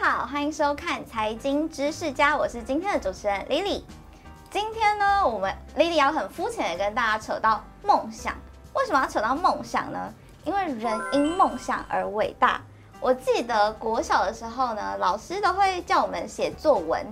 好，欢迎收看《财经知识家》，我是今天的主持人 Lily。今天呢，我们 Lily 要很肤浅的跟大家扯到梦想。为什么要扯到梦想呢？因为人因梦想而伟大。我记得国小的时候呢，老师都会叫我们写作文，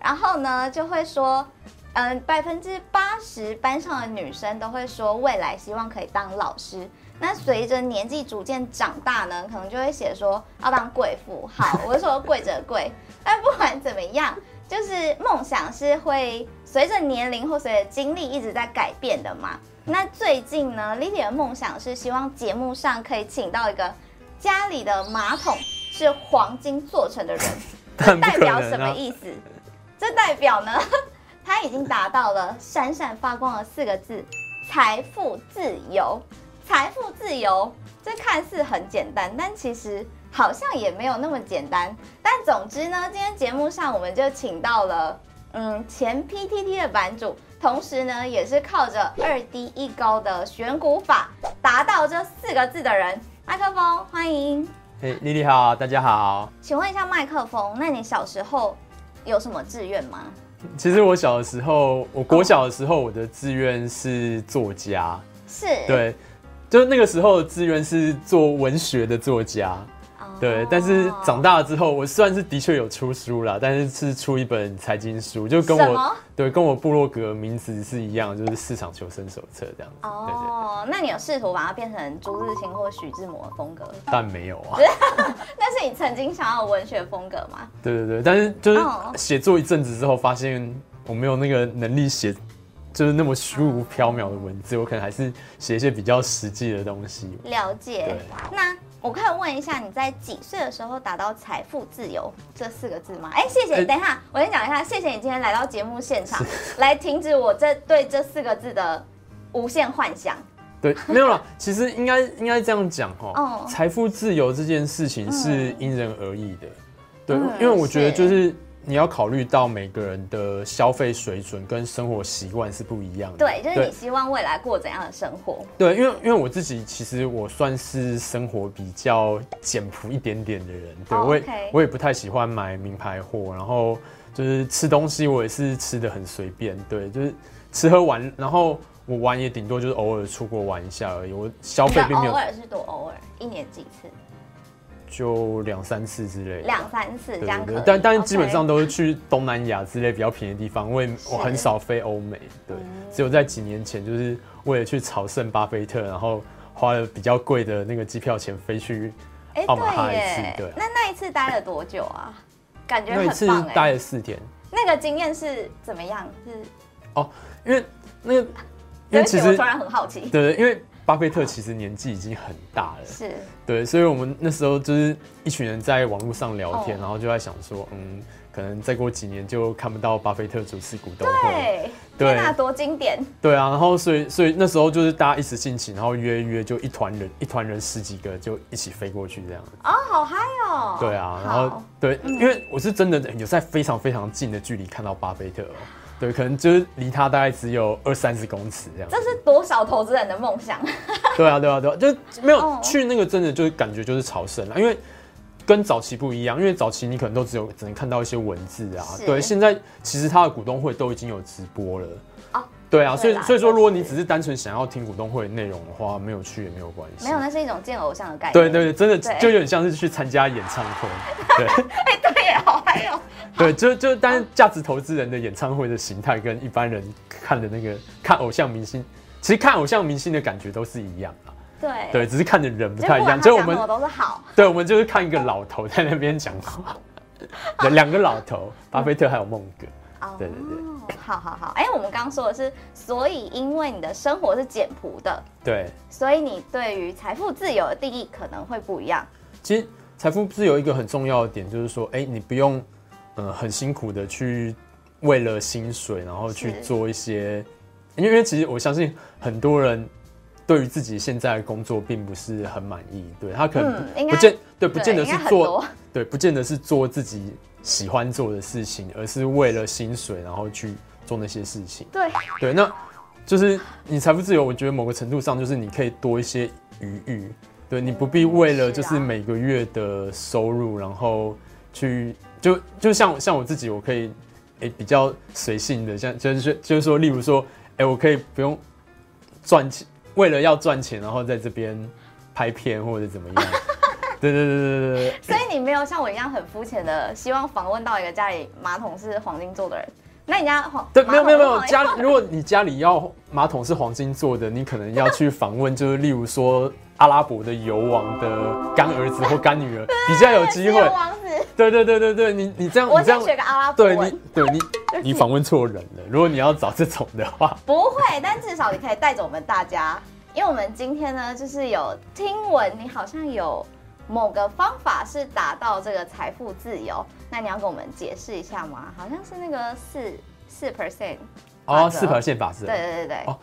然后呢就会说，嗯，百分之八十班上的女生都会说未来希望可以当老师。那随着年纪逐渐长大呢，可能就会写说要当贵妇。好，我就说贵者贵。但不管怎么样，就是梦想是会随着年龄或随着经历一直在改变的嘛。那最近呢，Lily 的梦想是希望节目上可以请到一个家里的马桶是黄金做成的人。这代表什么意思？这代表呢，他已经达到了闪闪发光的四个字：财富自由。财富自由，这看似很简单，但其实好像也没有那么简单。但总之呢，今天节目上我们就请到了，嗯，前 PTT 的版主，同时呢也是靠着二低一高的选股法达到这四个字的人。麦克风，欢迎。嘿，丽丽好，大家好。请问一下麦克风，那你小时候有什么志愿吗？其实我小的时候，我国小的时候，我的志愿是作家。是。对。就是那个时候的志愿是做文学的作家，对。但是长大了之后，我虽然是的确有出书啦，但是是出一本财经书，就跟我对跟我部落格名字是一样，就是市场求生手册这样子。哦，那你有试图把它变成朱自清或许志摩的风格？但没有啊。那是你曾经想要文学风格吗？对对对，但是就是写作一阵子之后，发现我没有那个能力写。就是那么虚无缥缈的文字，我可能还是写一些比较实际的东西。了解。那我可以问一下，你在几岁的时候达到财富自由这四个字吗？哎、欸，谢谢。欸、等一下，我先讲一下，谢谢你今天来到节目现场，来停止我这对这四个字的无限幻想。对，没有了。其实应该应该这样讲哦，财富自由这件事情是因人而异的。对，因为我觉得就是。你要考虑到每个人的消费水准跟生活习惯是不一样的。对，就是你希望未来过怎样的生活？对，因为因为我自己其实我算是生活比较简朴一点点的人，对，oh. 我也我也不太喜欢买名牌货，然后就是吃东西我也是吃的很随便，对，就是吃喝玩，然后我玩也顶多就是偶尔出国玩一下而已，我消费并没有。偶尔是多偶尔，一年几次？就两三次之类的，两三次这样子。但但基本上都是去东南亚之类比较便宜的地方，因为我很少飞欧美，对，只有在几年前就是为了去朝圣巴菲特，然后花了比较贵的那个机票钱飞去奥马哈一次。对，那那一次待了多久啊？感觉那一次待了四天。那个经验是怎么样？是哦，因为那个，因为其实突然很好奇，对，因为。巴菲特其实年纪已经很大了，是。对，所以我们那时候就是一群人在网络上聊天，然后就在想说，嗯，可能再过几年就看不到巴菲特主持股东会，对，那多经典，对啊，然后所以所以那时候就是大家一时兴起，然后约一约就一团人，一团人十几个就一起飞过去这样哦，好嗨哦，对啊，然后对，因为我是真的有在非常非常近的距离看到巴菲特哦。对，可能就是离他大概只有二三十公尺这样。这是多少投资人的梦想？对啊，对啊，对啊，就没有去那个，真的就是感觉就是朝圣了，因为跟早期不一样，因为早期你可能都只有只能看到一些文字啊。对，现在其实他的股东会都已经有直播了。对啊，所以所以说，如果你只是单纯想要听股东会的内容的话，没有去也没有关系。没有，那是一种见偶像的概念。对对对，真的就有点像是去参加演唱会。对。对，就就但是价值投资人的演唱会的形态跟一般人看的那个看偶像明星，其实看偶像明星的感觉都是一样啊。对对，只是看的人不太一样。就我们都是好。对，我们就是看一个老头在那边讲话，两个老头，巴菲特还有孟格。哦，对对对，好好好，哎，我们刚刚说的是，所以因为你的生活是简朴的，对，所以你对于财富自由的定义可能会不一样。其实财富自由一个很重要的点就是说，哎，你不用，呃，很辛苦的去为了薪水，然后去做一些，因为因为其实我相信很多人对于自己现在的工作并不是很满意，对，他可能不见，对，不见得是做，对，不见得是做自己。喜欢做的事情，而是为了薪水，然后去做那些事情。对对，那就是你财富自由。我觉得某个程度上，就是你可以多一些余裕。对，你不必为了就是每个月的收入，然后去就就像像我自己，我可以诶、欸、比较随性的，像就是就是说，例如说，哎、欸、我可以不用赚钱，为了要赚钱，然后在这边拍片或者怎么样。对对对对对对。所以你没有像我一样很肤浅的，希望访问到一个家里马桶是黄金做的人。那你家黄对，没有没有没有家，如果你家里要马桶是黄金做的，你可能要去访问，就是例如说阿拉伯的油王的干儿子或干女儿，比较有机会。对对对对对，你你这样，我这样学个阿拉伯对你对你你访问错人了。如果你要找这种的话，不会，但至少你可以带着我们大家，因为我们今天呢，就是有听闻你好像有某个方法是达到这个财富自由。那你要跟我们解释一下吗？好像是那个四四 percent 哦，四 percent 法则。对对对对。哦，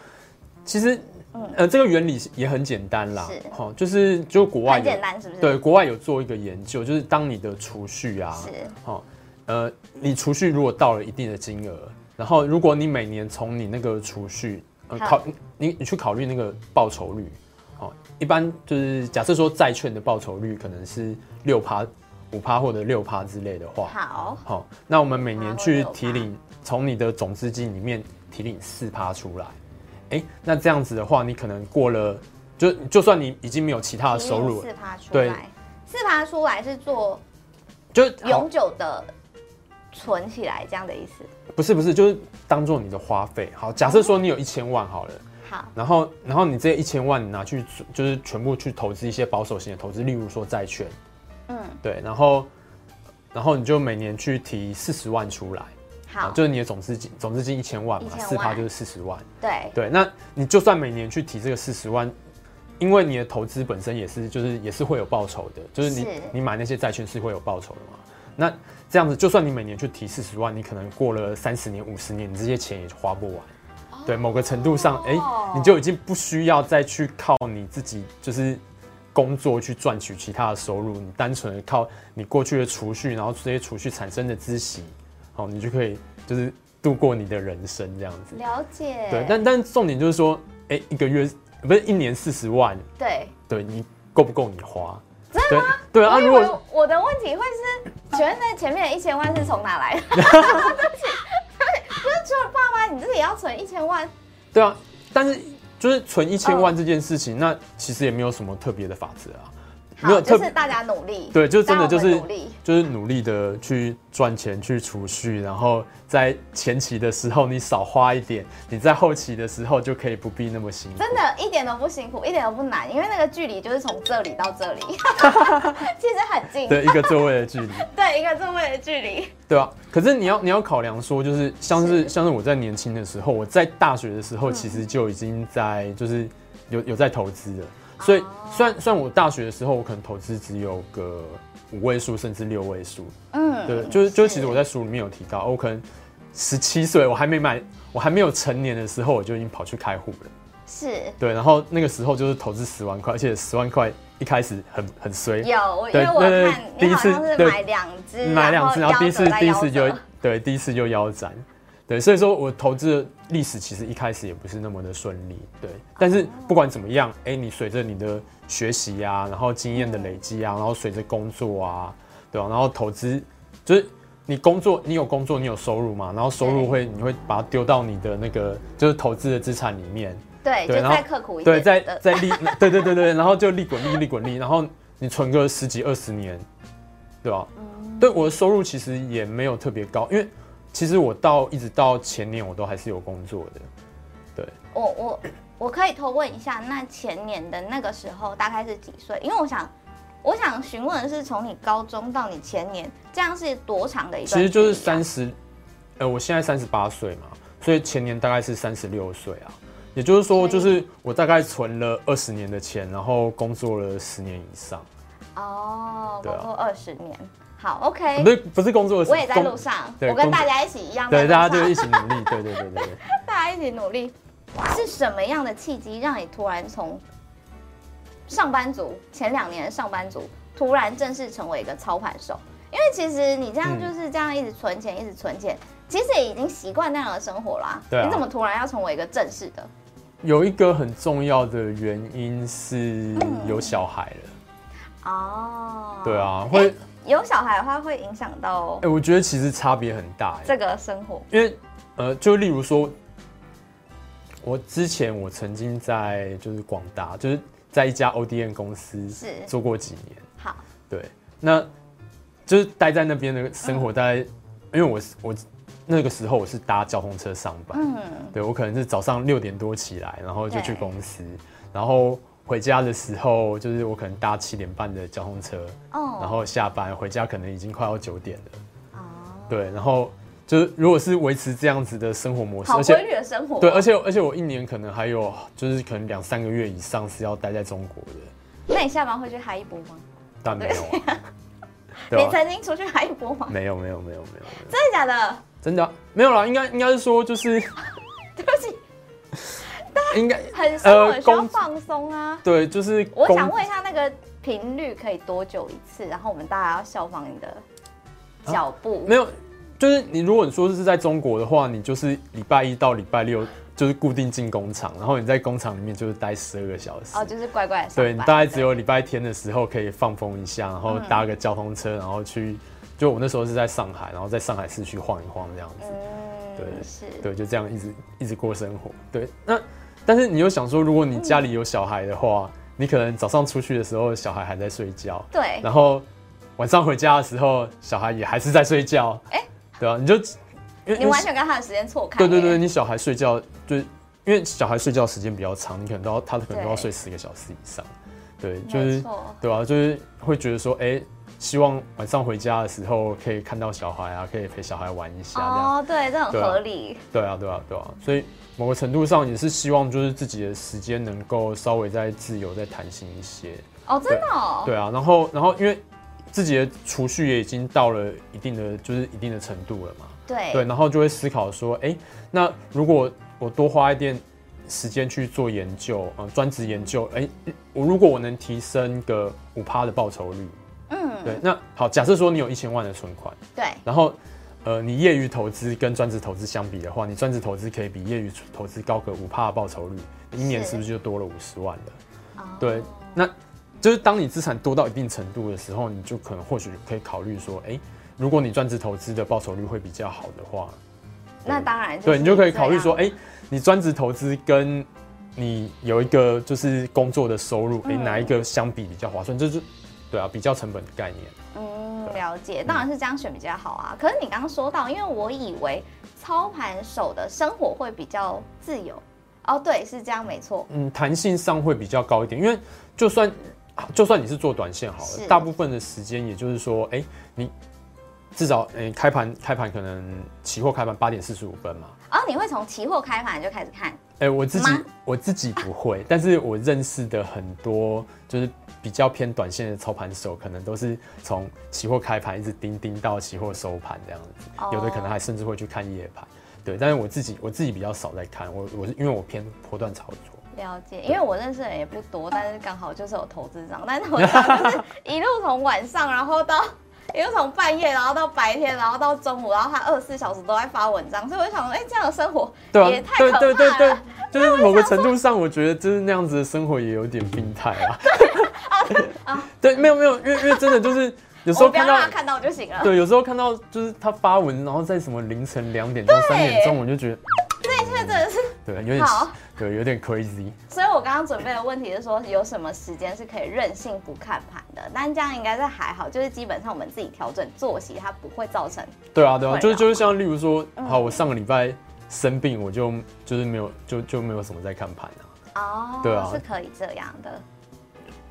其实，嗯、呃，这个原理也很简单啦。是。好、哦，就是就国外很简单，是不是？对，国外有做一个研究，就是当你的储蓄啊，是。哦，呃，你储蓄如果到了一定的金额，然后如果你每年从你那个储蓄，呃，考你你去考虑那个报酬率，哦，一般就是假设说债券的报酬率可能是六趴。五趴或者六趴之类的话，好，好，那我们每年去提领，从你的总资金里面提领四趴出来，哎、欸，那这样子的话，你可能过了，就就算你已经没有其他的收入了，四趴出来，对，四趴出来是做，就永久的存起来这样的意思？不是不是，就是当做你的花费。好，假设说你有一千万好了，好，然后然后你这一千万你拿去就是全部去投资一些保守型的投资，例如说债券。嗯，对，然后，然后你就每年去提四十万出来，好，就是你的总资金，总资金一千万嘛，四趴就是四十万，对，对，那你就算每年去提这个四十万，因为你的投资本身也是，就是也是会有报酬的，就是你是。你买那些债券是会有报酬的嘛，那这样子，就算你每年去提四十万，你可能过了三十年、五十年，你这些钱也花不完，哦、对，某个程度上，哎，你就已经不需要再去靠你自己，就是。工作去赚取其他的收入，你单纯的靠你过去的储蓄，然后这些储蓄产生的孳息，好，你就可以就是度过你的人生这样子。了解。对，但但重点就是说，哎、欸，一个月不是一年四十万，对，对你够不够你花？真的吗？对，对啊。如果我的问题会是，请问那前面的一千万是从哪来的？对不起，不是除了爸妈，你自己要存一千万？对啊，但是。就是存一千万这件事情，哦、那其实也没有什么特别的法则啊。没有，就是大家努力。对，就真的就是努力，就是努力的去赚钱、去储蓄，然后在前期的时候你少花一点，你在后期的时候就可以不必那么辛苦。真的，一点都不辛苦，一点都不难，因为那个距离就是从这里到这里，其实很近。对，一个座位的距离。对，一个座位的距离。对啊，可是你要你要考量说，就是像是，是像是我在年轻的时候，我在大学的时候，其实就已经在就是有有在投资了。所以，虽然虽然我大学的时候，我可能投资只有个五位数甚至六位数，嗯，对，就是就是，其实我在书里面有提到，我可能十七岁，我还没买，我还没有成年的时候，我就已经跑去开户了，是，对，然后那个时候就是投资十万块，而且十万块一开始很很衰，有，因为我看第一次买两只，买两只，然后第一次第一次就对第一次就腰斩。对，所以说我投资的历史其实一开始也不是那么的顺利，对。但是不管怎么样，哎，你随着你的学习啊，然后经验的累积啊，然后随着工作啊，对吧？然后投资就是你工作，你有工作，你有收入嘛，然后收入会你会把它丢到你的那个就是投资的资产里面，对，再刻苦一点，对，再再利，对对对对，然后就利滚利，利滚利，然后你存个十几二十年，对吧？嗯，对，我的收入其实也没有特别高，因为。其实我到一直到前年，我都还是有工作的。对，我我我可以偷问一下，那前年的那个时候大概是几岁？因为我想，我想询问的是，从你高中到你前年，这样是多长的一段？其实就是三十，呃，我现在三十八岁嘛，所以前年大概是三十六岁啊。也就是说，就是我大概存了二十年的钱，然后工作了十年以上。哦，工作二十年。好，OK，不是不是工作我也在路上，我跟大家一起一样，对，大家就一起努力，对对对对对，大家一起努力。是什么样的契机让你突然从上班族前两年的上班族，突然正式成为一个操盘手？因为其实你这样就是这样一直存钱，一直存钱，其实也已经习惯那样的生活啦。对，你怎么突然要成为一个正式的？有一个很重要的原因是有小孩了。哦，对啊，会。有小孩的话会影响到哎、欸，我觉得其实差别很大。这个生活，因为呃，就例如说，我之前我曾经在就是广达，就是在一家 ODM 公司是做过几年。好，对，那就是待在那边的生活，大概、嗯、因为我我那个时候我是搭交通车上班，嗯，对我可能是早上六点多起来，然后就去公司，然后。回家的时候，就是我可能搭七点半的交通车，oh. 然后下班回家可能已经快要九点了。哦，oh. 对，然后就是如果是维持这样子的生活模式，好规律的生活，对，而且而且我一年可能还有就是可能两三个月以上是要待在中国的。那你下班会去嗨一波吗？当然没有 你曾经出去嗨一波吗？没有没有没有没有。没有真的假的？真的、啊、没有啦，应该应该是说就是。应该很生活需要放松啊。对，就是。我想问一下，那个频率可以多久一次？然后我们大家要效仿你的脚步。没有，就是你如果你说是在中国的话，你就是礼拜一到礼拜六就是固定进工厂，然后你在工厂里面就是待十二个小时。哦，就是乖乖的。对，你大概只有礼拜天的时候可以放风一下，然后搭个交通车，然后去。就我那时候是在上海，然后在上海市区晃一晃这样子。对，是。对，就这样一直一直过生活。对，那。但是你又想说，如果你家里有小孩的话，你可能早上出去的时候，小孩还在睡觉。对。然后晚上回家的时候，小孩也还是在睡觉。哎，对啊，你就因为你完全跟他的时间错开。对对对，你小孩睡觉，就因为小孩睡觉时间比较长，你可能都要他可能都要睡十个小时以上。对，就是对啊，就是会觉得说，哎，希望晚上回家的时候可以看到小孩啊，可以陪小孩玩一下。哦，对，这很合理。对啊，对啊，对啊，所以。某个程度上也是希望，就是自己的时间能够稍微再自由、再弹性一些。哦，真的哦。对啊，然后，然后因为自己的储蓄也已经到了一定的，就是一定的程度了嘛。对。对，然后就会思考说，哎、欸，那如果我多花一点时间去做研究，嗯，专职研究，哎、欸，我如果我能提升个五趴的报酬率，嗯，对，那好，假设说你有一千万的存款，对，然后。呃，你业余投资跟专职投资相比的话，你专职投资可以比业余投资高个五帕的报酬率，一年是不是就多了五十万了？对，那就是当你资产多到一定程度的时候，你就可能或许可以考虑说，哎、欸，如果你专职投资的报酬率会比较好的话，那当然，对，你就可以考虑说，哎、欸，你专职投资跟你有一个就是工作的收入，哎、嗯欸，哪一个相比比较划算？就是对啊，比较成本的概念。嗯。了解，当然是这样选比较好啊。可是你刚刚说到，因为我以为操盘手的生活会比较自由哦，对，是这样，没错。嗯，弹性上会比较高一点，因为就算就算你是做短线好了，大部分的时间，也就是说，哎、欸，你至少哎、欸、开盘开盘可能期货开盘八点四十五分嘛。哦，你会从期货开盘就开始看？哎、欸，我自己我自己不会，但是我认识的很多就是。比较偏短线的操盘手，可能都是从期货开盘一直盯盯到期货收盘这样子，oh. 有的可能还甚至会去看夜盘，对。但是我自己我自己比较少在看，我我是因为我偏波段操作。了解，因为我认识的人也不多，但是刚好就是有投资帐，但是我就是一路从晚上，然后到一路从半夜，然后到白天，然后到中午，然后他二十四小时都在发文章，所以我就想说，哎、欸，这样的生活也太可怕了。对对对对对，就是某个程度上，我觉得就是那样子的生活也有点病态啊。啊，对，没有没有，因为因为真的就是有时候看到不要让他看到就行了。对，有时候看到就是他发文，然后在什么凌晨两点到、三点钟，我就觉得这一切真的是对，有点好，对，有点 crazy。所以我刚刚准备的问题是说，有什么时间是可以任性不看盘的？但这样应该是还好，就是基本上我们自己调整作息，它不会造成。对啊，对啊，就是就是像例如说，好，我上个礼拜生病，我就就是没有就就没有什么在看盘啊。哦，对啊，是可以这样的。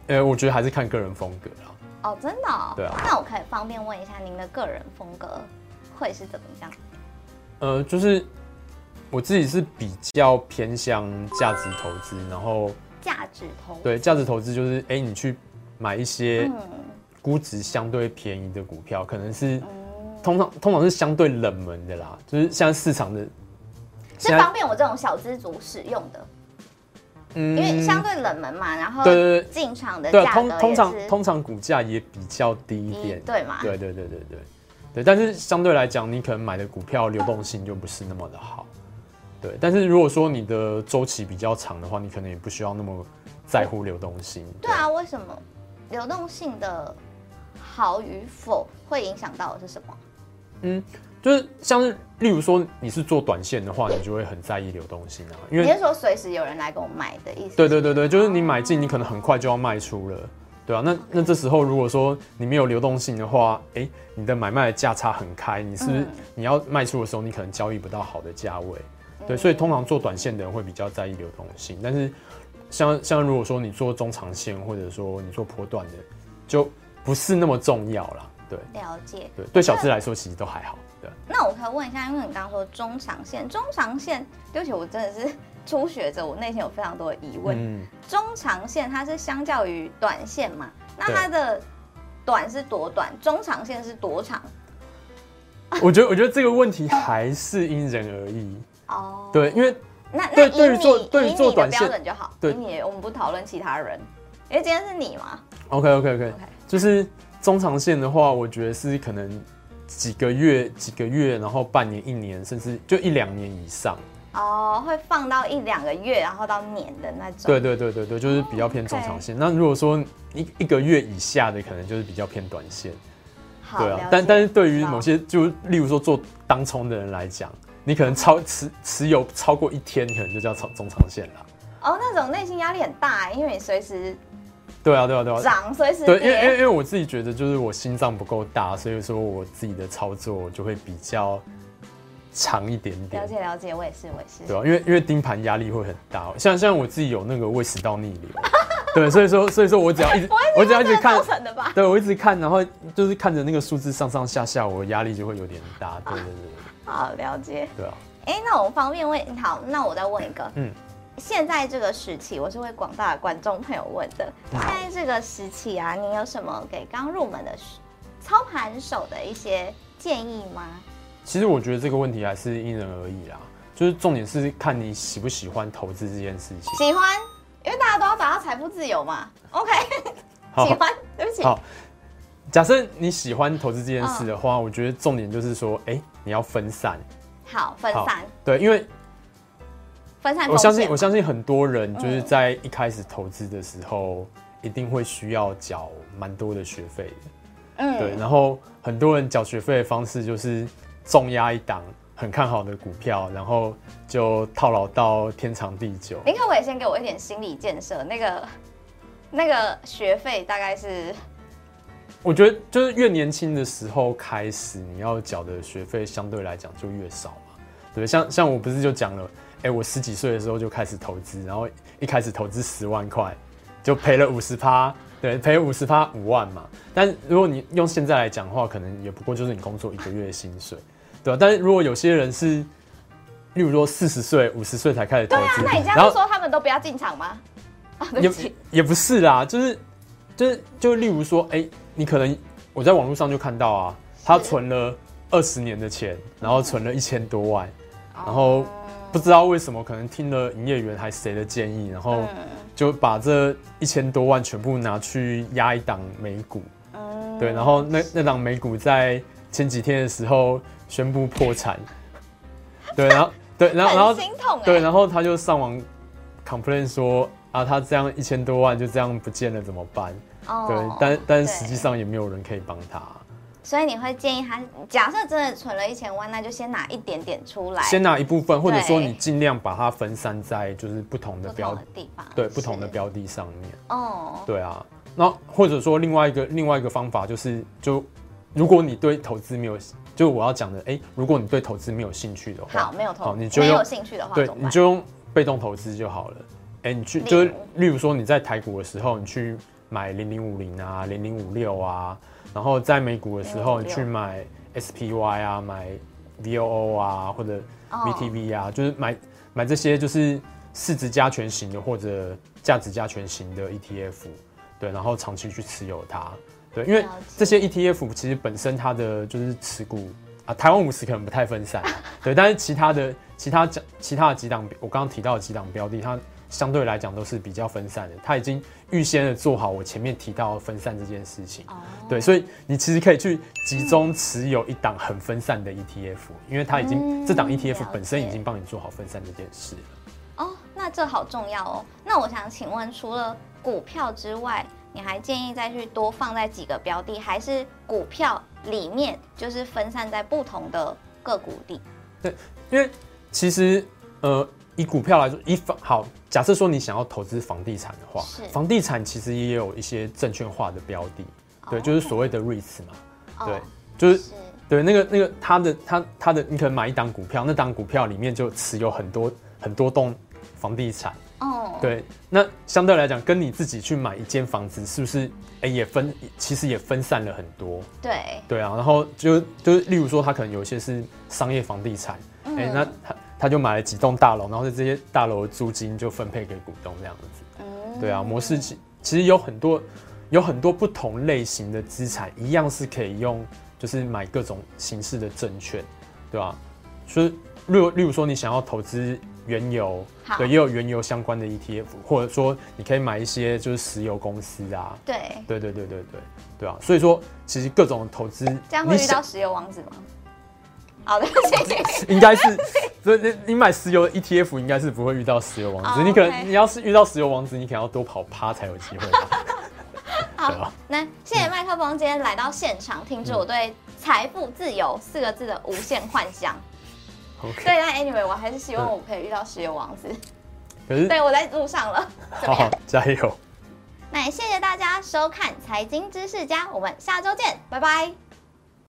呃、欸，我觉得还是看个人风格啦。哦，真的、哦？对啊。那我可以方便问一下，您的个人风格会是怎么样？呃，就是我自己是比较偏向价值投资，然后价值投对价值投资就是，哎、欸，你去买一些估值相对便宜的股票，可能是通常通常是相对冷门的啦，就是像市场的，是方便我这种小资族使用的。因为相对冷门嘛，然后对对对，进场的对通通常通常股价也比较低一点，对嘛？对对对对对对，但是相对来讲，你可能买的股票流动性就不是那么的好，对。但是如果说你的周期比较长的话，你可能也不需要那么在乎流动性。对啊，为什么流动性的好与否会影响到的是什么？嗯，就是像是例如说你是做短线的话，你就会很在意流动性啊，因为你是说随时有人来跟我买的意思？对对对对，就是你买进，你可能很快就要卖出了，对啊，那那这时候如果说你没有流动性的话，哎、欸，你的买卖的价差很开，你是不是你要卖出的时候，你可能交易不到好的价位？对，所以通常做短线的人会比较在意流动性，但是像像如果说你做中长线，或者说你做波段的，就不是那么重要了。对，了解。对，对小资来说其实都还好。对。那我可以问一下，因为你刚刚说中长线，中长线，对不起，我真的是 初学者，我内心有非常多的疑问。嗯。中长线它是相较于短线嘛？那它的短是多短？中长线是多长？我觉得，我觉得这个问题还是因人而异。哦。对，因为那那对于做对于做短线标准就好。对。你我们不讨论其他人，因为今天是你嘛。OK OK OK, okay. 就是。中长线的话，我觉得是可能几个月、几个月，然后半年、一年，甚至就一两年以上。哦，会放到一两个月，然后到年的那种。对对对对对，就是比较偏中长线。哦 okay、那如果说一一个月以下的，可能就是比较偏短线。好，对啊。但但是对于某些，就例如说做当冲的人来讲，你可能超持持有超过一天，可能就叫超中长线了。哦，那种内心压力很大，因为你随时。对啊，对啊，对啊，涨随时对，因为因为因为我自己觉得，就是我心脏不够大，所以说我自己的操作就会比较长一点点。了解了解，我也是我也是。对啊，因为因为盯盘压力会很大，像像我自己有那个胃食道逆流，对，所以说所以说我只要一直 我只要一直看，对我一直看，然后就是看着那个数字上上下下，我的压力就会有点大。对对对，对。好，了解。对啊。哎，那我方便问，好，那我再问一个，嗯。现在这个时期，我是为广大的观众朋友问的。现在这个时期啊，你有什么给刚入门的操盘手的一些建议吗？其实我觉得这个问题还是因人而异啦，就是重点是看你喜不喜欢投资这件事情。喜欢，因为大家都要达到财富自由嘛。OK，喜欢，对不起。好，假设你喜欢投资这件事的话，嗯，我觉得重点就是说，哎，你要分散。好，分散。对，因为分散。我相信，我相信很多人就是在一开始投资的时候，一定会需要缴蛮多的学费的。嗯，对。然后很多人缴学费的方式就是重压一档很看好的股票，然后就套牢到天长地久。您可不可以先给我一点心理建设？那个那个学费大概是？我觉得就是越年轻的时候开始，你要缴的学费相对来讲就越少嘛。对，像像我不是就讲了。哎，我十几岁的时候就开始投资，然后一开始投资十万块，就赔了五十趴，对，赔五十趴五万嘛。但如果你用现在来讲的话，可能也不过就是你工作一个月的薪水，对吧？但是如果有些人是，例如说四十岁、五十岁才开始投资，对啊，那你这样说他们都不要进场吗？也也不是啦，就是就是就例如说，哎，你可能我在网络上就看到啊，他存了二十年的钱，然后存了一千多万，然后。不知道为什么，可能听了营业员还是谁的建议，然后就把这一千多万全部拿去压一档美股，嗯，对，然后那那档美股在前几天的时候宣布破产，对，然后对，然后然后心痛，对，然后他就上网 complain 说啊，他这样一千多万就这样不见了怎么办？哦，对，但但实际上也没有人可以帮他。所以你会建议他，假设真的存了一千万，那就先拿一点点出来，先拿一部分，或者说你尽量把它分散在就是不同的标的地方，对，不同的标的上面。哦，对啊，那或者说另外一个另外一个方法就是，就如果你对投资没有，就我要讲的，哎，如果你对投资没有兴趣的话，好，没有投，你就没有兴趣的话，对，你就用被动投资就好了。哎，你去就是例如说你在台股的时候，你去买零零五零啊，零零五六啊。然后在美股的时候，你去买 SPY 啊，买 VOO 啊，或者 VTV 啊，oh. 就是买买这些就是市值加权型的或者价值加权型的 ETF，对，然后长期去持有它，对，因为这些 ETF 其实本身它的就是持股啊，台湾五十可能不太分散，对，但是其他的其他讲其他的几档，我刚刚提到的几档标的，它。相对来讲都是比较分散的，它已经预先的做好我前面提到分散这件事情，哦、对，所以你其实可以去集中持有一档很分散的 ETF，因为它已经、嗯、这档 ETF 本身已经帮你做好分散这件事了。哦，那这好重要哦。那我想请问，除了股票之外，你还建议再去多放在几个标的，还是股票里面就是分散在不同的个股里？对，因为其实呃，以股票来说，以房好，假设说你想要投资房地产的话，房地产其实也有一些证券化的标的，对，就是所谓的 REITs 嘛，对，就是。对，那个那个，他的他他的，你可能买一档股票，那档股票里面就持有很多很多栋房地产。哦。对，那相对来讲，跟你自己去买一间房子，是不是？哎，也分，其实也分散了很多。对。对啊，然后就就是，例如说，他可能有一些是商业房地产，哎、嗯，那他他就买了几栋大楼，然后这些大楼的租金就分配给股东这样子。嗯。对啊，模式其其实有很多有很多不同类型的资产，一样是可以用。就是买各种形式的证券，对吧？所以，例如例如说，你想要投资原油，对，也有原油相关的 ETF，或者说你可以买一些就是石油公司啊，对，对对对对对对啊！所以说，其实各种投资，这样会遇到石油王子吗？好的，谢谢。应该是，所以你你买石油 ETF 应该是不会遇到石油王子，oh. 你可能你要是遇到石油王子，你可能要多跑趴才有机会。好，那谢谢麦克风今天来到现场，听着我对“财富自由”四个字的无限幻想。Okay. 对，但 anyway，我还是希望我可以遇到石油王子。可是，对，我在路上了。好好，加油。那也谢谢大家收看《财经知识家》，我们下周见，拜拜。